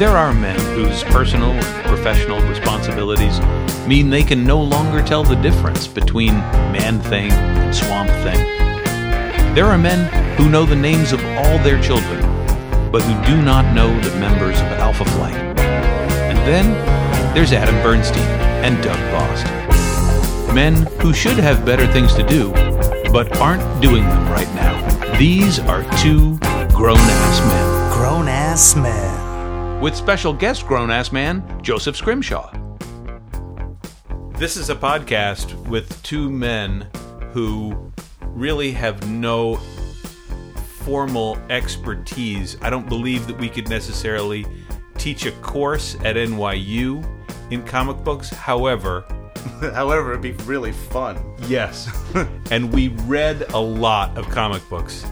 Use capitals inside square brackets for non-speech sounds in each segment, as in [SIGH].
There are men whose personal and professional responsibilities mean they can no longer tell the difference between Man Thing and Swamp Thing. There are men who know the names of all their children, but who do not know the members of Alpha Flight. And then there's Adam Bernstein and Doug Bost. Men who should have better things to do, but aren't doing them right now. These are two grown ass men. Grown ass man. With special guest grown ass man, Joseph Scrimshaw. This is a podcast with two men who really have no formal expertise. I don't believe that we could necessarily teach a course at NYU in comic books. However, [LAUGHS] However, it'd be really fun. yes. [LAUGHS] and we read a lot of comic books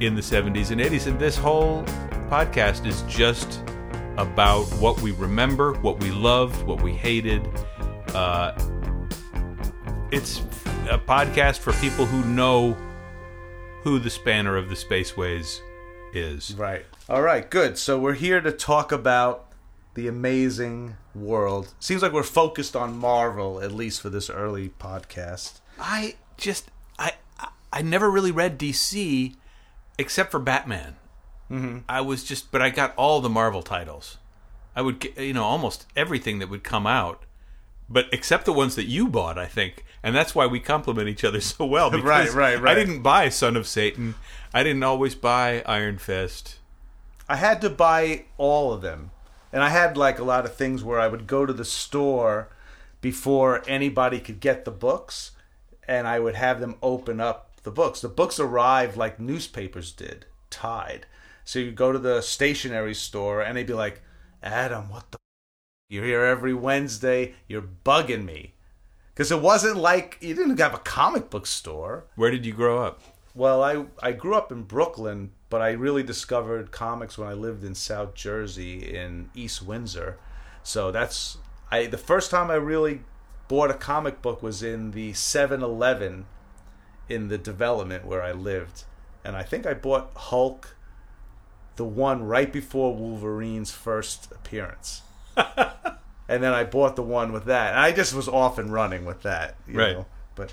in the 70s and 80s. And this whole podcast is just about what we remember, what we loved, what we hated. Uh, it's a podcast for people who know who the spanner of the spaceways is. Right. All right, good. So we're here to talk about the amazing world. Seems like we're focused on Marvel, at least for this early podcast. I just I I- I never really read DC except for Batman. Mm-hmm. I was just, but I got all the Marvel titles. I would get, you know, almost everything that would come out, but except the ones that you bought, I think, and that's why we complement each other [LAUGHS] so well. Because Right, right, I didn't buy Son of Satan. I didn't always buy Iron Fist. I had to buy all of them. And I had like a lot of things where I would go to the store before anybody could get the books and I would have them open up the books. The books arrived like newspapers did, tied. So you go to the stationery store and they'd be like, Adam, what the? F- You're here every Wednesday. You're bugging me. Because it wasn't like you didn't have a comic book store. Where did you grow up? Well, I I grew up in Brooklyn, but I really discovered comics when I lived in South Jersey in East Windsor. So that's I the first time I really bought a comic book was in the 7-Eleven in the development where I lived. And I think I bought Hulk the one right before Wolverine's first appearance. [LAUGHS] and then I bought the one with that. And I just was off and running with that, you Right. know. But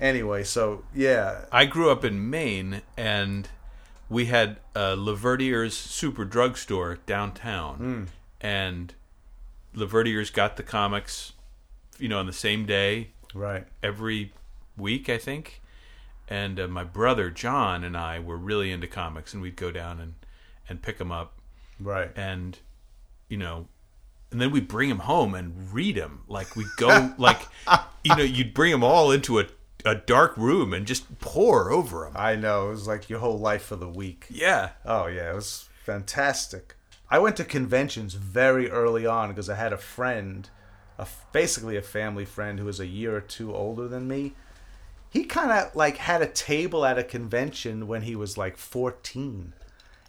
anyway, so yeah, I grew up in Maine, and we had uh, LaVerdiere's Super Drugstore downtown, and LaVerdiere's got the comics, you know, on the same day right. every week, I think. And uh, my brother John and I were really into comics, and we'd go down and and pick them up, Right. and you know, and then we'd bring them home and read them. Like we go, [LAUGHS] like you know, you'd bring them all into a a dark room and just pour over them. I know. It was like your whole life for the week. Yeah. Oh, yeah. It was fantastic. I went to conventions very early on because I had a friend, a, basically a family friend who was a year or two older than me. He kind of like had a table at a convention when he was like 14.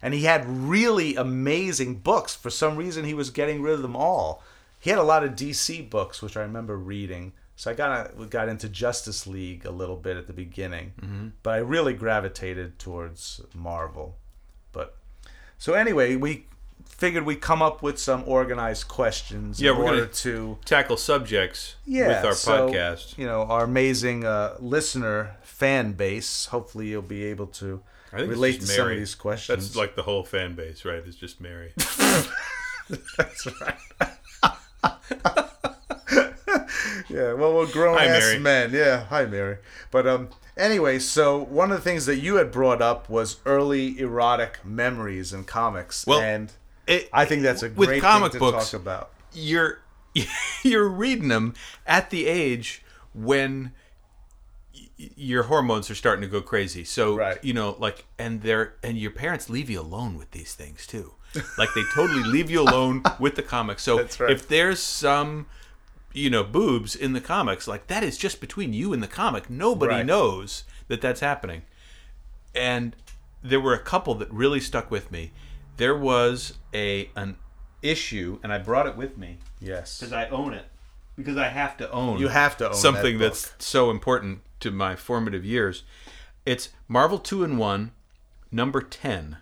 And he had really amazing books. For some reason, he was getting rid of them all. He had a lot of DC books, which I remember reading. So I got got into Justice League a little bit at the beginning, but I really gravitated towards Marvel. But so anyway, we figured we'd come up with some organized questions Yeah, in we're order to Tackle subjects yeah, with our so, podcast. You know, our amazing uh, listener fan base. Hopefully, you'll be able to I think relate to just some of these questions. That's like the whole fan base, right? It's just Mary. [LAUGHS] That's right. [LAUGHS] yeah, well, we're grown Hi, ass Mary. men. Yeah, hi, Mary. But um, anyway, so one of the things that you had brought up was early erotic memories in comics, Well, and It- I think that's a with great comic thing to books, talk about. you're [LAUGHS] you're reading them at the age when your hormones are starting to go crazy. So Right. you know, like, and they're and your parents leave you alone with these things too. Like they totally leave you alone [LAUGHS] with the comics. So right. if there's some you know boobs in the comics, like that is just between you and the comic. Nobody Right. knows that that's happening. And there were a couple that really stuck with me. There was a an issue, and I brought it with me Yes, because I own it. Because I have to own. You have to own something that that's so important to my formative years. It's Marvel Two-in-One, number ten,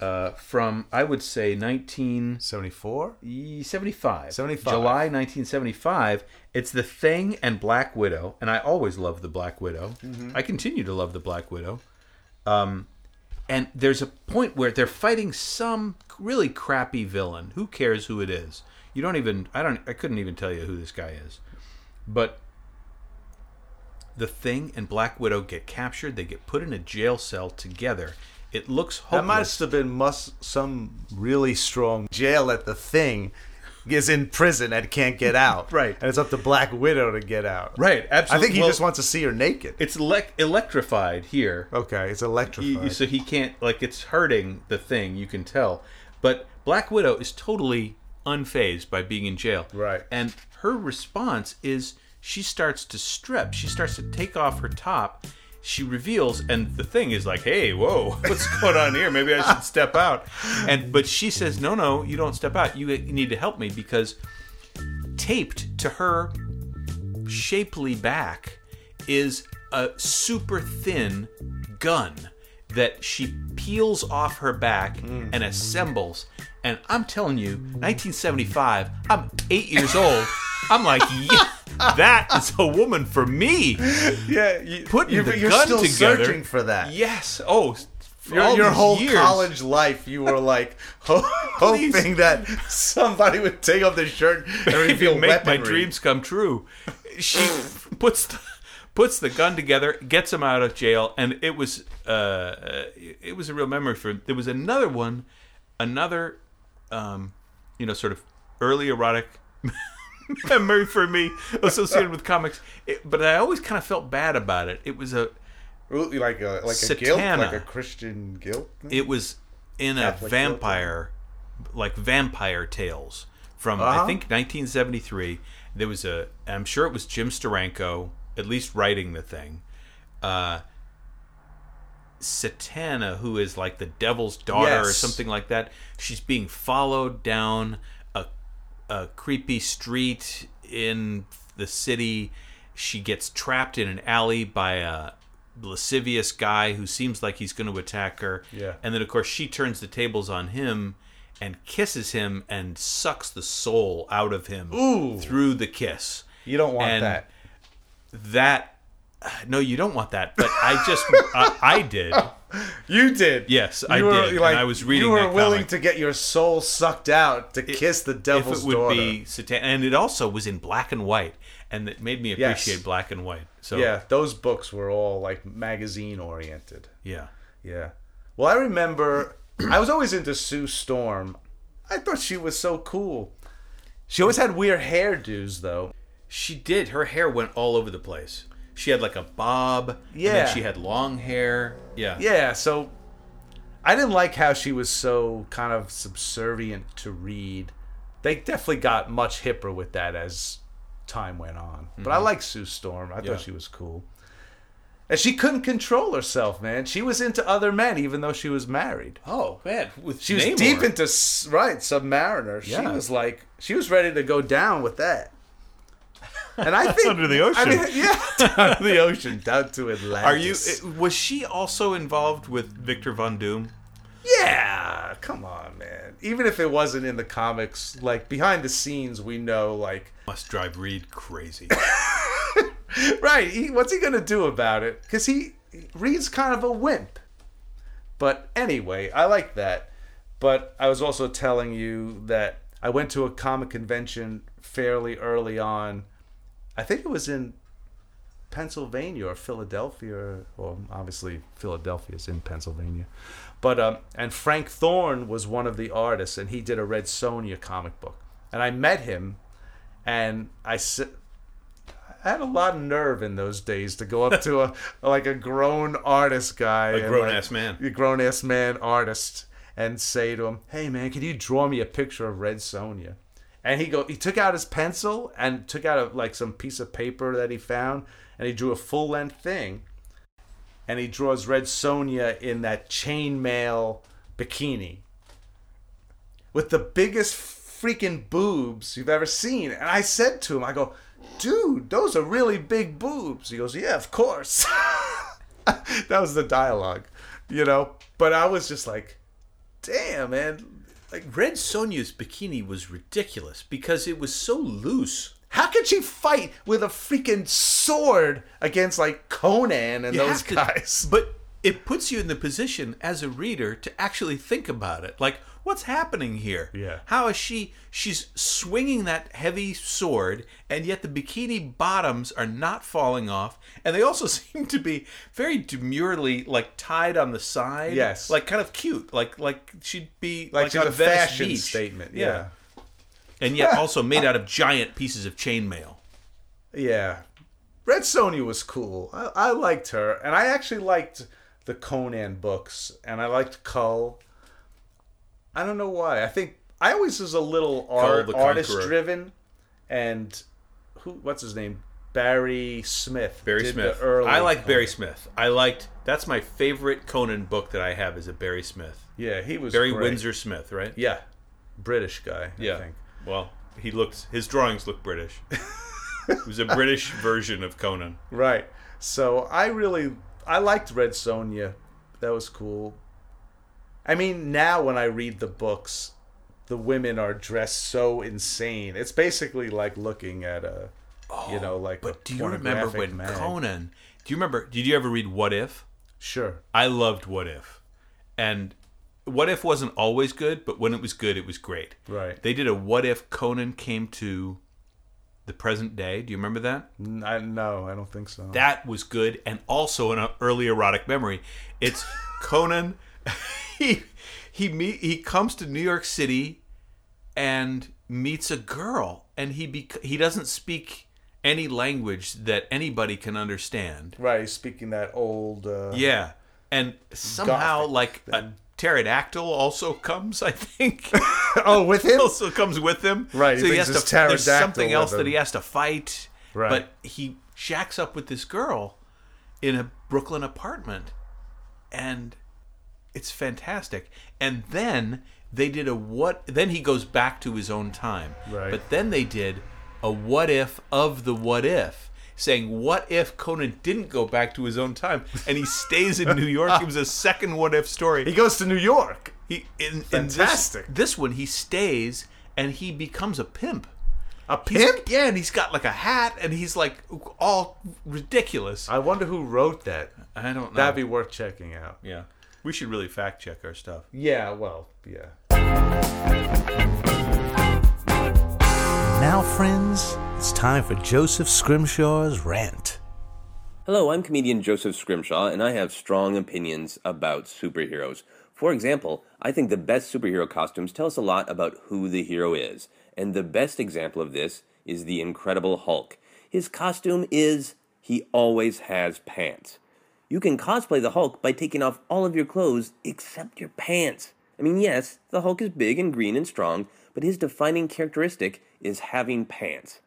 uh, from I would say 1975. 74? 75. July 1975. It's The Thing and Black Widow, and I always loved the Black Widow. I continue to love the Black Widow. Um, and there's a point where they're fighting some really crappy villain. Who cares who it is? You don't even. I don't. I couldn't even tell you who this guy is. But the Thing and Black Widow get captured. They get put in a jail cell together. It looks hopeless. That must have been must some really strong jail at the thing is in prison and can't get [LAUGHS] out. Right. And it's up to Black Widow to get out. right. Absolutely. I think he Well, just wants to see her naked. It's elec- electrified here. Okay, it's electrified. you- so he can't like it's hurting the thing you can tell but black widow is totally unfazed by being in jail Right. and her response is she starts to strip. She starts to take off her top. She reveals and the thing is like hey whoa [LAUGHS] what's going on here? Maybe i should step out. And but she says no no you don't step out. You, you need to help me because taped to her shapely back is a super thin gun that she peels off her back mm. and assembles. And I'm telling you, 1975, I'm eight years old. I'm like, yeah, that is a woman for me. yeah, you, Putting you're, the you're gun still together. searching for that. Yes. Oh, for Your, all your whole years. college life, you were like ho- [LAUGHS] hoping that somebody would take off their shirt and [LAUGHS] reveal make weaponry. my dreams come true. She [LAUGHS] puts the, puts the gun together, gets him out of jail, and it was uh, it was a real memory for him. There was another one, another, um, you know, sort of early erotic [LAUGHS] memory for me associated with comics. It, but I always kind of felt bad about it. It was a Really, like a like a guilt, like a Christian guilt. it was in a Catholic vampire like vampire tales from I Uh-huh. think 1973 there was a I'm sure it was Jim Steranko at least writing the thing uh Satana who is like the devil's daughter or something like that she's being followed down a creepy street in the city she gets trapped in an alley by a lascivious guy who seems like he's going to attack her Yeah. and then of course she turns the tables on him and kisses him and sucks the soul out of him Ooh. through the kiss. You don't want And that. That [SIGHS] no, you don't want that. But I just [LAUGHS] I, I did. [LAUGHS] You did. Yes, I were, did, and Like, I was reading You were willing comic. to get your soul sucked out to kiss the If devil's it would daughter. be satan, and it also was in black and white, and it made me Yes. appreciate black and white. So Yeah, those books were all like magazine oriented. yeah. Yeah. Well, I remember [CLEARS THROAT] I was always into Sue Storm. I thought she was so cool. She always had weird hairdos, though. She did. Her hair went all over the place. She had like a bob. Yeah. she had long hair. Yeah. Yeah, so I didn't like how she was so kind of subservient to Reed. They definitely got much hipper with that as time went on. But I like Sue Storm. I Mm-hmm. Yeah. thought she was cool. And she couldn't control herself, man. She was into other men even though she was married. Oh man, with She was deep into right Submariner. Yeah. She was like she was ready to go down with that. And I [LAUGHS] think Under the I mean, ocean. yeah, [LAUGHS] down the ocean, down to Atlantis. Are you? Was she also involved with Victor Von Doom? Yeah, come on, man. Even if it wasn't in the comics, like behind the scenes, we know, like, Must drive Reed crazy. [LAUGHS] right? He, what's he gonna do about it? Because he Reed's kind of a wimp. But anyway, I like that. But I was also telling you that I went to a comic convention fairly early on. I think it was in Pennsylvania or Philadelphia, or well, obviously Philadelphia is in Pennsylvania. But um, and Frank Thorne was one of the artists, and he did a Red Sonja comic book. And I met him, and I said, I had a lot of nerve in those days to go up to a [LAUGHS] like a grown artist guy, A and, grown-ass man. a grown ass man artist, and say to him, "Hey man, can you draw me a picture of Red Sonja?" And he go, he took out his pencil and took out a, like some piece of paper that he found, and he drew a full length thing, and he draws Red Sonja in that chainmail bikini with the biggest freaking boobs you've ever seen. And I said to him, I go, dude, those are really big boobs. He goes, yeah, of course. [LAUGHS] that was the dialogue, you know? But I was just like, damn, man. Like, Red Sonja's bikini was ridiculous because it was so loose. how could she fight with a freaking sword against like Conan and You those have to- guys? but it puts you in the position as a reader to actually think about it. Like, what's happening here? Yeah. How is she? She's swinging that heavy sword, and yet the bikini bottoms are not falling off, and they also [LAUGHS] seem to be very demurely like tied on the side. Yes. like kind of cute. Like like she'd be Like, like, on a Venice fashion Beach. statement. Yeah. and yet also made out of giant pieces of chainmail. Yeah. Red Sonja was cool. I, I liked her. And I actually liked the Conan books. And I liked Kull. I don't know why. I think I always was a little art, artist driven, And who? what's his name? Barry Smith. Barry Smith. I like Conan. Barry Smith. I liked. That's my favorite Conan book that I have is a Barry Smith. Yeah, he was Barry great. Windsor Smith, right? Yeah. British guy, I Yeah. think. Well, he looks. His drawings look British. [LAUGHS] it was a British version of Conan. Right. So I really I liked Red Sonja. That was cool. I mean, now when I read the books, the women are dressed so insane. It's basically like looking at a you oh, know, like But do you remember when mag. Conan? Do you remember? Did you ever read What If? Sure. I loved What If, and What If wasn't always good, but when it was good, it was great. Right. They did a What If Conan came to the present day. Do you remember that? I no, I don't think so. That was good, and also an early erotic memory. It's [LAUGHS] Conan. [LAUGHS] he he meet he comes to New York City and meets a girl, and he bec- he doesn't speak any language that anybody can understand. right, he's speaking that old uh Yeah, and somehow Gothic like a pterodactyl also comes. I think [LAUGHS] Oh, with him? also comes with him. Right, So he brings has to. There's pterodactyl something with else that him. he has to fight. Right. But he shacks up with this girl in a Brooklyn apartment, and it's fantastic. And then they did a what? Then he goes back to his own time. Right. But then they did a what if of the what if. Saying what if Conan didn't go back to his own time and he stays in New York? It was a second what if story. He goes to New York. He in, in Fantastic. this, this one he stays and he becomes a pimp. A He's- pimp? yeah, and he's got like a hat and he's like all ridiculous. I wonder who wrote that. I don't know. That'd be worth checking out. yeah. We should really fact check our stuff. Yeah, well, yeah. Now, friends, it's time for Joseph Scrimshaw's rant. Hello, I'm comedian Joseph Scrimshaw, and I have strong opinions about superheroes. For example, I think the best superhero costumes tell us a lot about who the hero is, and the best example of this is the Incredible Hulk. His costume is he always has pants. You can cosplay the Hulk by taking off all of your clothes except your pants. I mean, yes, the Hulk is big and green and strong, but his defining characteristic is having pants.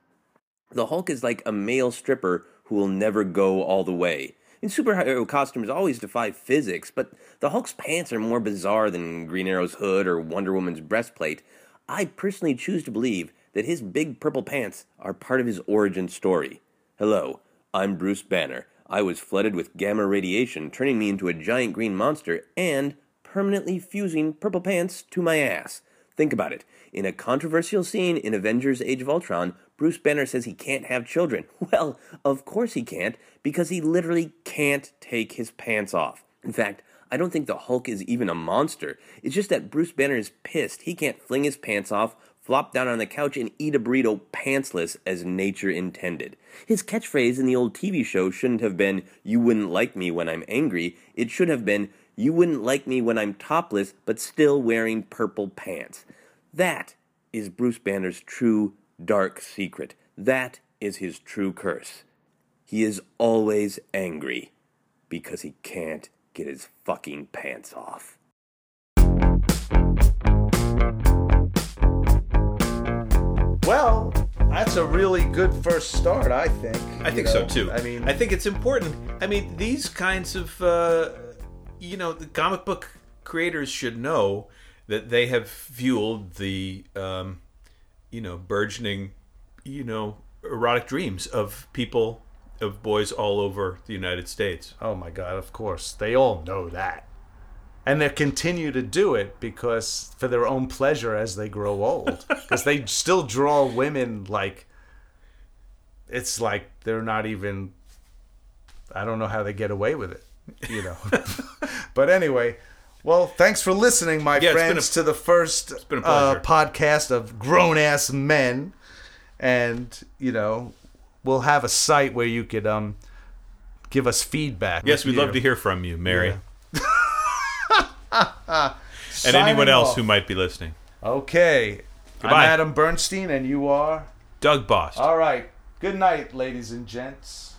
The Hulk is like a male stripper who will never go all the way. And superhero costumes always defy physics, but the Hulk's pants are more bizarre than Green Arrow's hood or Wonder Woman's breastplate. I personally choose to believe that his big purple pants are part of his origin story. Hello, I'm Bruce Banner. I was flooded with gamma radiation, turning me into a giant green monster and permanently fusing purple pants to my ass. Think about it. In a controversial scene in Avengers Age of Ultron, Bruce Banner says he can't have children. [LAUGHS] Well, of course he can't, because he literally can't take his pants off. In fact, I don't think the Hulk is even a monster. It's just that Bruce Banner is pissed. He can't fling his pants off, flop down on the couch, and eat a burrito pantsless as nature intended. His catchphrase in the old TV show shouldn't have been, You wouldn't like me when I'm angry. It should have been, You wouldn't like me when I'm topless, but still wearing purple pants. That is Bruce Banner's true dark secret. That is his true curse. He is always angry because he can't get his fucking pants off. That's a really good first start, I think. I think know? so too. I mean, I think it's important. I mean, these kinds of, uh, you know, the comic book creators should know that they have fueled the, um, you know, burgeoning, you know, erotic dreams of people, of boys all over the United States. oh my god, of course. They all know that. And they continue to do it because for their own pleasure as they grow old. [LAUGHS] Because they still draw women like it's like they're not even i don't know how they get away with it you know? [LAUGHS] But anyway well thanks for listening my Yeah, friends a- to the first uh, podcast of grown-ass men. And you know we'll have a site where you could um give us feedback Yes, we'd love to hear from you, Mary, Yeah. [LAUGHS] and anyone Signing else off. who might be listening. Okay. Goodbye. I'm Adam Bernstein, and you are? Doug Bost. All right. Good night, ladies and gents.